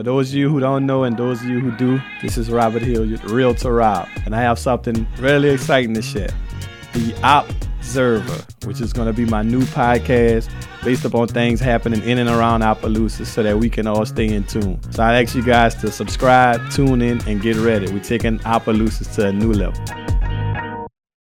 For those of you who don't know and those of you who do, this is Robert Hill, Realtor Rob, and I have something really exciting to share. The OPserver, which is going to be my new podcast based upon things happening in and around Opelousas so that we can all stay in tune. So I ask you guys to subscribe, tune in, and get ready. We're taking Opelousas to a new level.